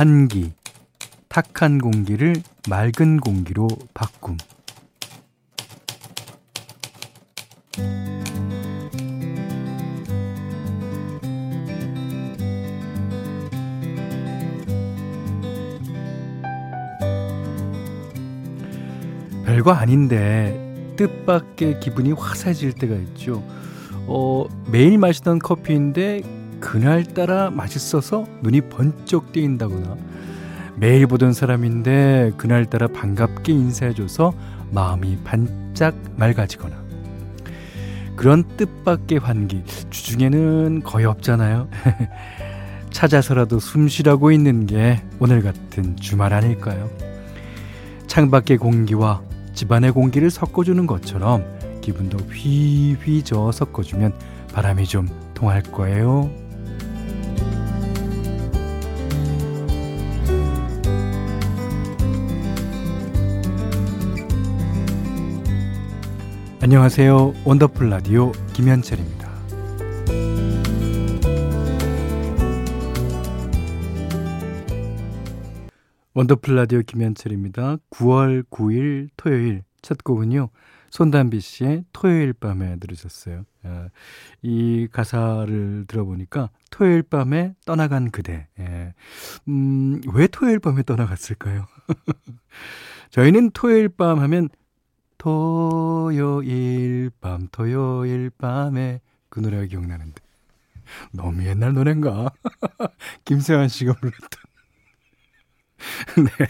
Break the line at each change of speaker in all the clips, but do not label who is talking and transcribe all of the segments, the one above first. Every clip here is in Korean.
환기, 탁한 공기를 맑은 공기로 바꿈. 별거 아닌데 뜻밖의 기분이 화사해질 때가 있죠. 어, 매일 마시던 커피인데 그날따라 맛있어서 눈이 번쩍 뜨인다거나 매일 보던 사람인데 그날따라 반갑게 인사해줘서 마음이 반짝 맑아지거나 그런 뜻밖의 환기 주중에는 거의 없잖아요. 찾아서라도 숨 쉬라고 있는 게 오늘 같은 주말 아닐까요? 창밖의 공기와 집안의 공기를 섞어주는 것처럼 기분도 휘휘 저어 섞어주면 바람이 좀 통할 거예요. 안녕하세요. 원더풀 라디오 김현철입니다. 원더풀 라디오 김현철입니다. 9월 9일 토요일 첫 곡은요. 손담비 씨의 토요일 밤에 들으셨어요. 아, 이 가사를 들어보니까 토요일 밤에 떠나간 그대. 예. 음, 왜 토요일 밤에 떠나갔을까요? 저희는 토요일 밤 하면 토요일 밤, 토요일 밤에 그 노래가 기억나는데. 너무 옛날 노래인가? 김세환 씨가 불렀던. 네.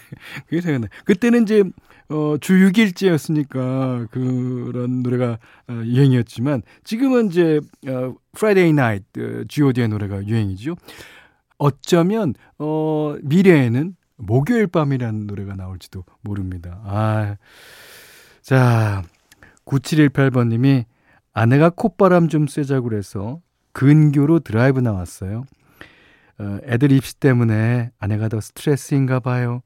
그게 생각나. 그때는 이제, 어, 주 6일째였으니까 그런 노래가 어, 유행이었지만 지금은 이제, 어, Friday Night, 어, GOD의 노래가 유행이죠. 어쩌면, 어, 미래에는 목요일 밤이라는 노래가 나올지도 모릅니다. 아, 자, 9718번님이 아내가 콧바람 좀 쐬자고 그래서 근교로 드라이브 나왔어요. 어, 애들 입시 때문에 아내가 더 스트레스인가 봐요.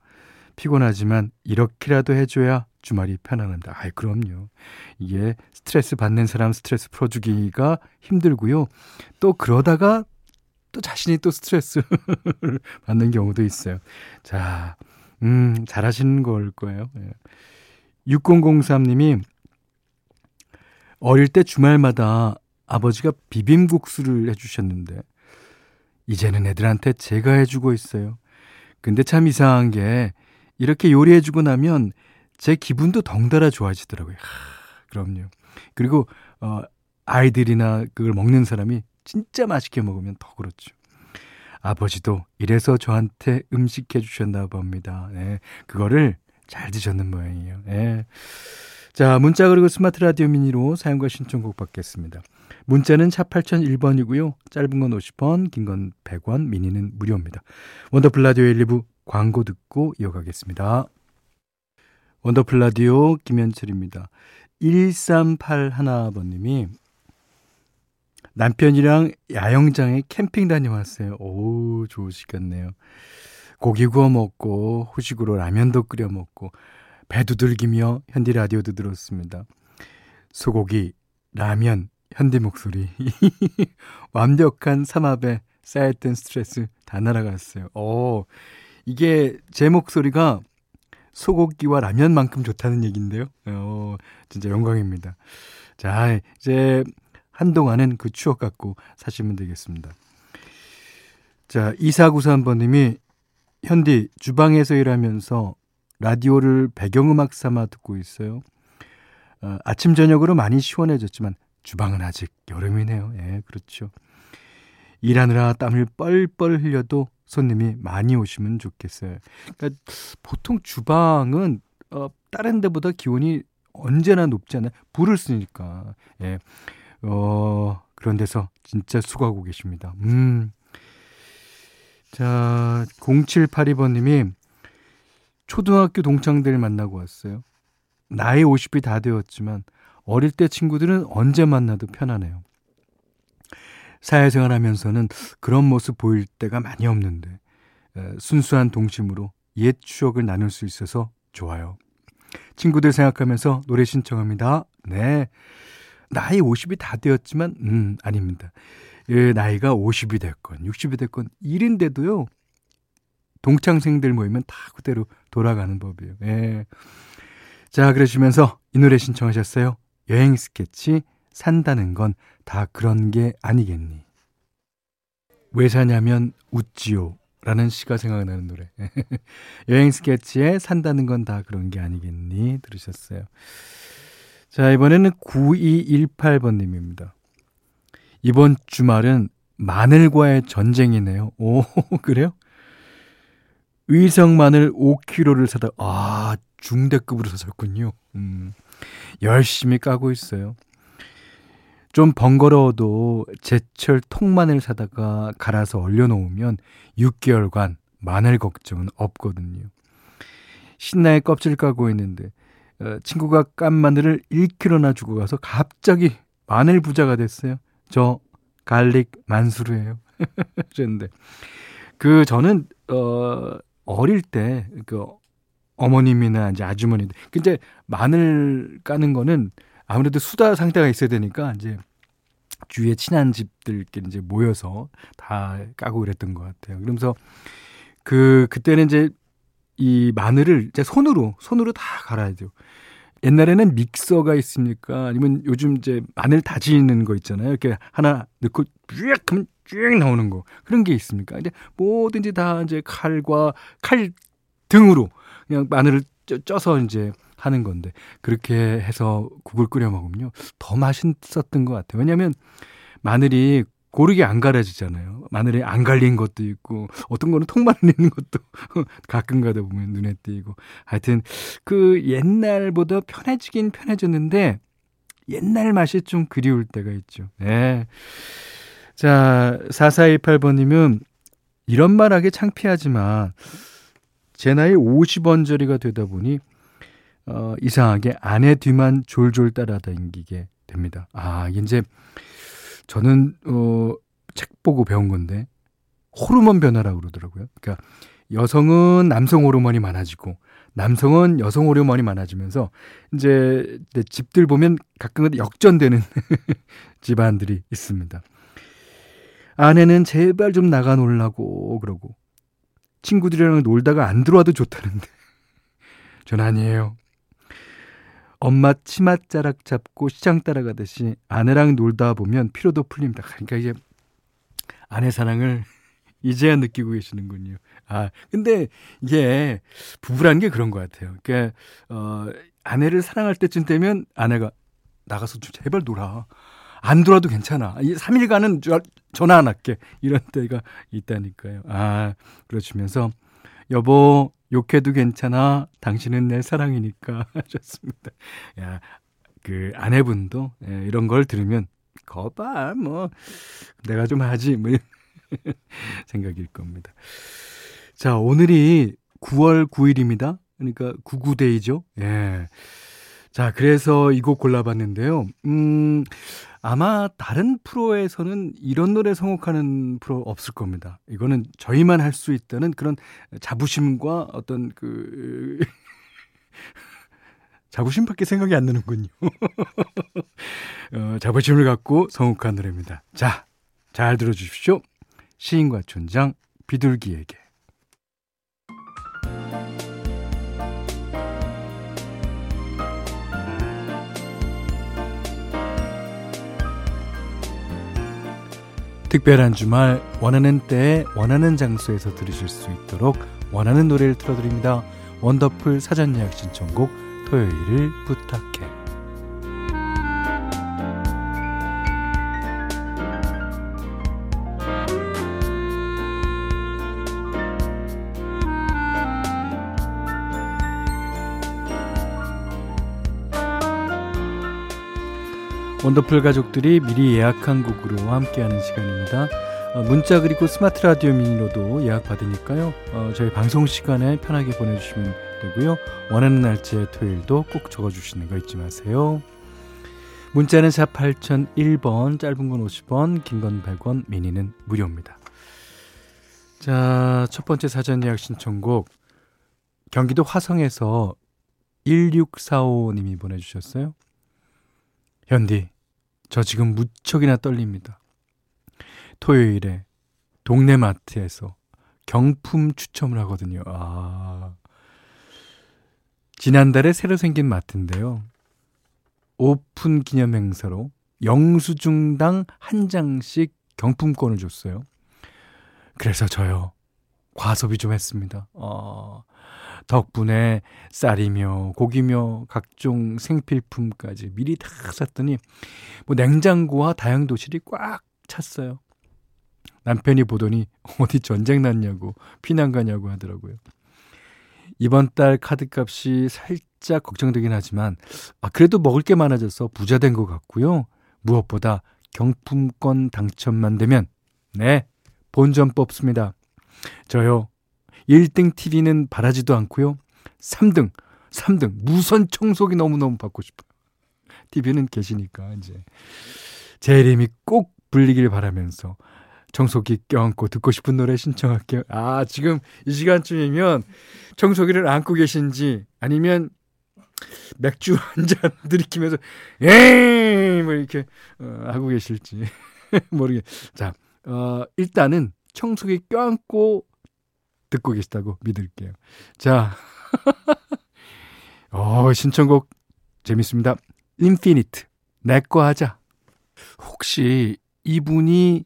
피곤하지만 이렇게라도 해줘야 주말이 편안합니다. 아이, 그럼요. 이게 스트레스 받는 사람 스트레스 풀어주기가 힘들고요. 또 그러다가 또 자신이 또 스트레스 받는 경우도 있어요. 자, 음, 잘하시는 걸 거예요. 예. 6003님이 어릴 때 주말마다 아버지가 비빔국수를 해주셨는데 이제는 애들한테 제가 해주고 있어요. 근데 참 이상한 게 이렇게 요리해주고 나면 제 기분도 덩달아 좋아지더라고요. 하, 그럼요. 그리고 어, 아이들이나 그걸 먹는 사람이 진짜 맛있게 먹으면 더 그렇죠. 아버지도 이래서 저한테 음식 해주셨나 봅니다. 네, 그거를 잘 드셨는 모양이에요. 예. 자, 문자 그리고 스마트 라디오 미니로 사용과 신청곡 받겠습니다. 문자는 샵 8001번이고요. 짧은 건 50원, 긴 건 100원, 미니는 무료입니다. 원더풀 라디오 1, 2부 광고 듣고 이어가겠습니다. 원더풀 라디오 김현철입니다. 1381번님이 남편이랑 야영장에 캠핑 다녀왔어요. 오, 좋으시겠네요. 고기 구워 먹고 후식으로 라면도 끓여 먹고 배 두들기며 현디 라디오도 들었습니다. 소고기, 라면, 현디 목소리. 완벽한 삼합에 쌓였던 스트레스 다 날아갔어요. 오, 이게 제 목소리가 소고기와 라면만큼 좋다는 얘기인데요. 어, 진짜 영광입니다. 자, 이제 한동안은 그 추억 갖고 사시면 되겠습니다. 자, 2493번님이 현디 주방에서 일하면서 라디오를 배경음악 삼아 듣고 있어요. 어, 아침 저녁으로 많이 시원해졌지만 주방은 아직 여름이네요. 예, 그렇죠. 일하느라 땀을 뻘뻘 흘려도 손님이 많이 오시면 좋겠어요. 그러니까 보통 주방은 어, 다른 데보다 기온이 언제나 높잖아요. 불을 쓰니까. 예. 어, 그런 데서 진짜 수고하고 계십니다. 음. 자, 0782번님이 초등학교 동창들 만나고 왔어요. 나이 50이 다 되었지만 어릴 때 친구들은 언제 만나도 편하네요. 사회생활 하면서는 그런 모습 보일 때가 많이 없는데 순수한 동심으로 옛 추억을 나눌 수 있어서 좋아요. 친구들 생각하면서 노래 신청합니다. 네. 나이 50이 다 되었지만, 음, 아닙니다. 예, 나이가 50이 됐건 60이 됐건 1인데도요. 동창생들 모이면 다 그대로 돌아가는 법이에요. 예. 자, 그러시면서 이 노래 신청하셨어요. 여행 스케치 산다는 건 다 그런 게 아니겠니. 왜 사냐면 웃지요. 라는 시가 생각나는 노래. 여행 스케치에 산다는 건 다 그런 게 아니겠니? 들으셨어요. 자, 이번에는 9218번님입니다. 이번 주말은 마늘과의 전쟁이네요. 오, 그래요? 의성 마늘 5kg를 사다, 아, 중대급으로 사셨군요. 음, 열심히 까고 있어요. 좀 번거로워도 제철 통마늘 사다가 갈아서 얼려놓으면 6개월간 마늘 걱정은 없거든요. 신나게 껍질 까고 있는데 어, 친구가 깐 마늘을 1kg나 주고 가서 갑자기 마늘 부자가 됐어요. 저 갈릭 만수르예요. 그랬는데 그 저는 어 어릴 때 그 어머님이나 이제 아주머니들 그 이제 마늘 까는 거는 아무래도 수다 상대가 있어야 되니까 이제 주위에 친한 집들끼리 이제 모여서 다 까고 그랬던 것 같아요. 그러면서 그 그때는 이제 이 마늘을 이제 손으로 손으로 다 갈아야죠. 옛날에는 믹서가 있습니까? 아니면 요즘 이제 마늘 다지는 거 있잖아요. 이렇게 하나 넣고 쭉 하면 쭉 나오는 거 그런 게 있습니까? 이제 뭐든지 다 이제 칼과 칼 등으로 그냥 마늘을 쪄서 이제 하는 건데 그렇게 해서 국을 끓여 먹으면요 더 맛있었던 것 같아요. 왜냐하면 마늘이 고르게 안 갈아지잖아요. 마늘이 안 갈린 것도 있고 어떤 거는 통마늘 있는 것도 가끔 가다 보면 눈에 띄고 하여튼 그 옛날보다 편해지긴 편해졌는데 옛날 맛이 좀 그리울 때가 있죠. 네. 자, 4428번님은 이런 말 하기 창피하지만 제 나이 50원짜리가 되다 보니 어, 이상하게 아내 뒤만 졸졸 따라다니게 됩니다. 아, 이제 저는 어, 책 보고 배운 건데 호르몬 변화라고 그러더라고요. 그러니까 여성은 남성 호르몬이 많아지고 남성은 여성 호르몬이 많아지면서 이제 집들 보면 가끔은 역전되는 집안들이 있습니다. 아내는 제발 좀 나가 놀라고 그러고 친구들이랑 놀다가 안 들어와도 좋다는데 전 아니에요. 엄마 치맛자락 잡고 시장 따라가듯이 아내랑 놀다 보면 피로도 풀립니다. 그러니까 이제 아내 사랑을 이제야 느끼고 계시는군요. 아, 근데 이게 부부라는 게 그런 것 같아요. 그러니까, 어, 아내를 사랑할 때쯤 되면 아내가 나가서 좀 제발 놀아. 안 돌아도 괜찮아. 이 3일간은 전화 안 할게. 이런 때가 있다니까요. 아, 그러시면서 여보, 욕해도 괜찮아. 당신은 내 사랑이니까 하셨습니다. 야, 그 아내분도 예, 이런 걸 들으면 거봐 뭐 내가 좀 하지 뭐 생각일 겁니다. 자, 오늘이 9월 9일입니다. 그러니까 99데이죠. 예. 자, 그래서 이 곡 골라봤는데요. 음, 아마 다른 프로에서는 이런 노래 성곡하는 프로 없을 겁니다. 이거는 저희만 할 수 있다는 그런 자부심과 어떤 그 자부심밖에 생각이 안 나는군요. 어, 자부심을 갖고 성곡한 노래입니다. 자, 잘 들어주십시오. 시인과 촌장 비둘기에게. 특별한 주말 원하는 때에 원하는 장소에서 들으실 수 있도록 원하는 노래를 틀어드립니다. 원더풀 사전 예약 신청곡 토요일을 부탁해. 원더풀 가족들이 미리 예약한 곡으로 함께하는 시간입니다. 어, 문자 그리고 스마트 라디오 미니로도 예약 받으니까요. 어, 저희 방송 시간에 편하게 보내주시면 되고요. 원하는 날짜 토요일도 꼭 적어주시는 거 잊지 마세요. 문자는 샵 8001번, 짧은 건 50원, 긴 건 100원, 미니는 무료입니다. 자, 첫 번째 사전 예약 신청곡. 경기도 화성에서 1645님이 보내주셨어요. 현디, 저 지금 무척이나 떨립니다. 토요일에 동네 마트에서 경품 추첨을 하거든요. 아. 지난달에 새로 생긴 마트인데요. 오픈 기념 행사로 영수증당 한 장씩 경품권을 줬어요. 그래서 저요. 과소비 좀 했습니다. 어, 덕분에 쌀이며 고기며 각종 생필품까지 미리 다 샀더니 뭐 냉장고와 다용도실이 꽉 찼어요. 남편이 보더니 어디 전쟁 났냐고 피난 가냐고 하더라고요. 이번 달 카드값이 살짝 걱정되긴 하지만 아, 그래도 먹을 게 많아져서 부자 된 것 같고요. 무엇보다 경품권 당첨만 되면 네 본전 뽑습니다. 저요 1등 TV는 바라지도 않고요. 3등 3등 무선 청소기 너무너무 받고 싶어요. TV는 계시니까 이제 제 이름이 꼭 불리길 바라면서 청소기 껴안고 듣고 싶은 노래 신청할게요. 아, 지금 이 시간쯤이면 청소기를 안고 계신지 아니면 맥주 한 잔 들이키면서 에이 뭐 이렇게 어, 하고 계실지 모르겠. 자, 어, 일단은 청소기 껴안고 듣고 계시다고 믿을게요. 자, 어, 신청곡 재밌습니다. 인피니트 내거 하자. 혹시 이분이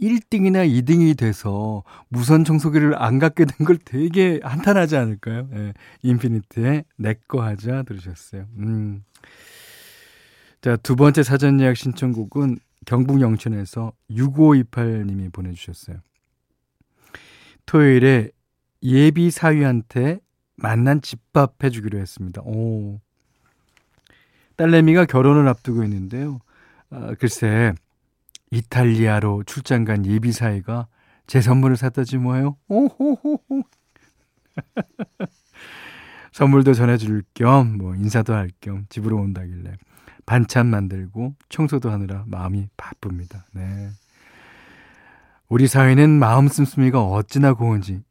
1등이나 2등이 돼서 무선 청소기를 안 갖게 된 걸 되게 한탄하지 않을까요? 예. 인피니트의 내꺼 하자 들으셨어요. 음. 자, 두 번째 사전 예약 신청곡은 경북 영천에서 6528님이 보내주셨어요. 토요일에 예비 사위한테 만난 집밥 해주기로 했습니다. 오. 딸내미가 결혼을 앞두고 있는데요. 아, 글쎄, 이탈리아로 출장 간 예비 사이가 제 선물을 사다지 뭐예요? 오호호호. 선물도 전해줄 겸, 뭐, 인사도 할 겸 집으로 온다길래 반찬 만들고 청소도 하느라 마음이 바쁩니다. 네. 우리 사회는 마음 씀씀이가 어찌나 고운지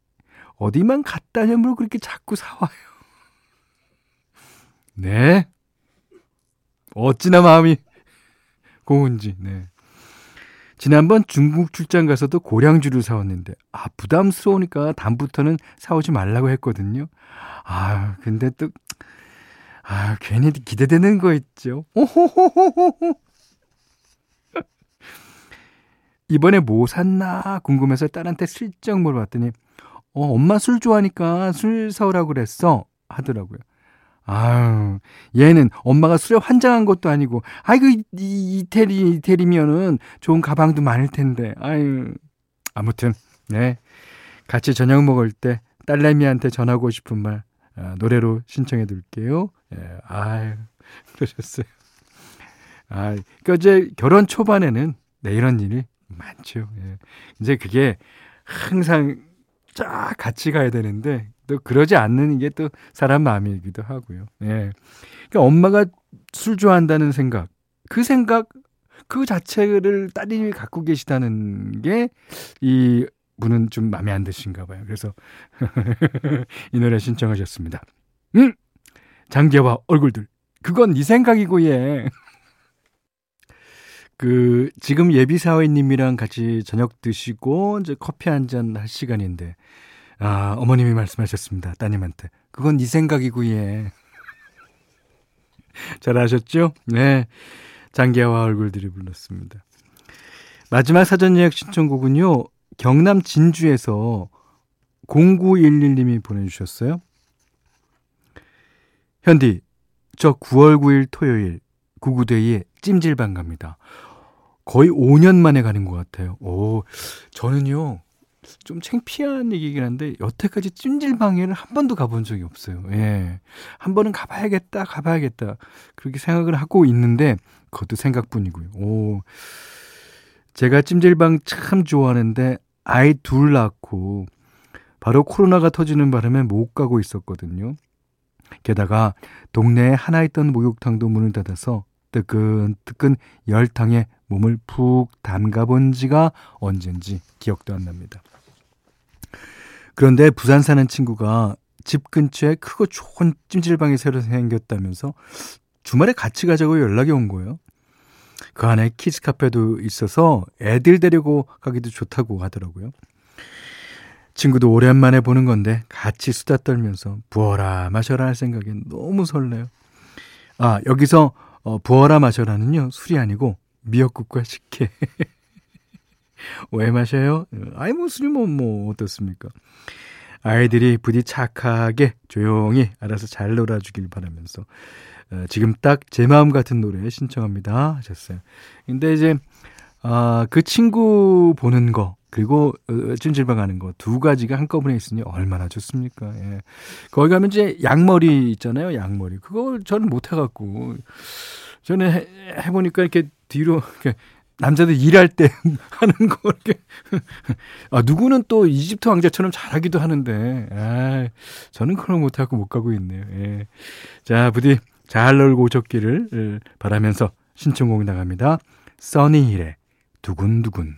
어디만 갔다 냐면 그렇게 자꾸 사와요. 네. 어찌나 마음이 고운지, 네. 지난번 중국 출장 가서도 고량주를 사왔는데, 아, 부담스러우니까 다음부터는 사오지 말라고 했거든요. 아, 근데 또, 아, 괜히 기대되는 거 있죠. 이번에 뭐 샀나 궁금해서 딸한테 슬쩍 물어봤더니, 어, 엄마 술 좋아하니까 술 사오라고 그랬어. 하더라고요. 아유, 얘는 엄마가 술에 환장한 것도 아니고, 아이고, 이, 이태리, 이태리면은 좋은 가방도 많을 텐데, 아유. 아무튼, 네. 같이 저녁 먹을 때 딸내미한테 전하고 싶은 말, 아, 노래로 신청해 둘게요. 예, 아유, 그러셨어요. 아, 그니까 이제 결혼 초반에는 네, 이런 일이 많죠. 예. 이제 그게 항상 쫙 같이 가야 되는데, 또 그러지 않는 게 또 사람 마음이기도 하고요. 예. 그러니까 엄마가 술 좋아한다는 생각, 그 생각 그 자체를 따님이 갖고 계시다는 게 이 분은 좀 마음에 안 드신가 봐요. 그래서 이 노래 신청하셨습니다. 음! 장기와 얼굴들. 그건 네 생각이고 예. 그 지금 예비 사회님이랑 같이 저녁 드시고 이제 커피 한 잔 할 시간인데 아, 어머님이 말씀하셨습니다. 따님한테. 그건 네 생각이고, 예. 잘하셨죠? 네. 장기하와 얼굴들이 불렀습니다. 마지막 사전 예약 신청곡은요, 경남 진주에서 0911님이 보내주셨어요. 현디, 저 9월 9일 토요일 구구대에 찜질방 갑니다. 거의 5년 만에 가는 것 같아요. 오, 저는요, 좀 창피한 얘기긴 한데 여태까지 찜질방에를 한 번도 가본 적이 없어요. 예. 한 번은 가봐야겠다, 가봐야겠다. 그렇게 생각을 하고 있는데 그것도 생각뿐이고요. 오. 제가 찜질방 참 좋아하는데 아이 둘 낳고 바로 코로나가 터지는 바람에 못 가고 있었거든요. 게다가 동네에 하나 있던 목욕탕도 문을 닫아서 뜨끈뜨끈 열탕에 몸을 푹 담가 본 지가 언젠지 기억도 안 납니다. 그런데 부산 사는 친구가 집 근처에 크고 좋은 찜질방이 새로 생겼다면서 주말에 같이 가자고 연락이 온 거예요. 그 안에 키즈 카페도 있어서 애들 데리고 가기도 좋다고 하더라고요. 친구도 오랜만에 보는 건데 같이 수다 떨면서 부어라 마셔라 할 생각에 너무 설레요. 아, 여기서 어, 부어라 마셔라는요. 술이 아니고 미역국과 식혜. 왜 마셔요? 아이 뭐 술이면 뭐 어떻습니까? 아이들이 부디 착하게 조용히 알아서 잘 놀아주길 바라면서 어, 지금 딱 제 마음 같은 노래 신청합니다 하셨어요. 근데 이제 아, 그 친구 보는 거 그리고 어, 찜질방 가는 거 두 가지가 한꺼번에 있으니 얼마나 좋습니까? 예. 거기 가면 이제 양머리 있잖아요. 양머리. 그거 저는 못 해갖고 저는 해, 해보니까 이렇게 뒤로 이렇게 남자들 일할 때 하는 거 이렇게 아 누구는 또 이집트 왕자처럼 잘하기도 하는데 아 저는 그런 못하고 못 가고 있네요. 예. 자 부디 잘 놀고 오셨기를 바라면서 신청곡 나갑니다. 써니힐의 두근두근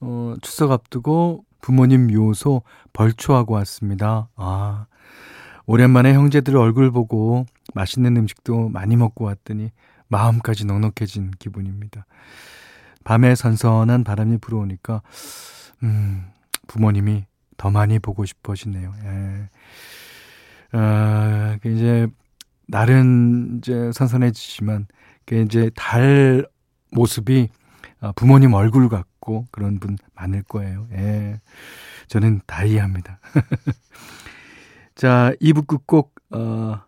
어, 추석 앞두고 부모님 묘소 벌초하고 왔습니다. 아, 오랜만에 형제들 얼굴 보고 맛있는 음식도 많이 먹고 왔더니 마음까지 넉넉해진 기분입니다. 밤에 선선한 바람이 불어오니까 음, 부모님이 더 많이 보고 싶어지네요. 예. 아, 그 이제 날은 이제 선선해지지만 그 이제 달 모습이 아, 부모님 얼굴 같고 그런 분 많을 거예요. 예. 저는 다 이해합니다. 자, 2부 끝곡 어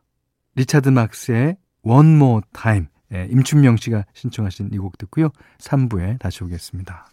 리차드 막스의 One More Time 예, 임춘명 씨가 신청하신 이 곡 듣고요. 3부에 다시 오겠습니다.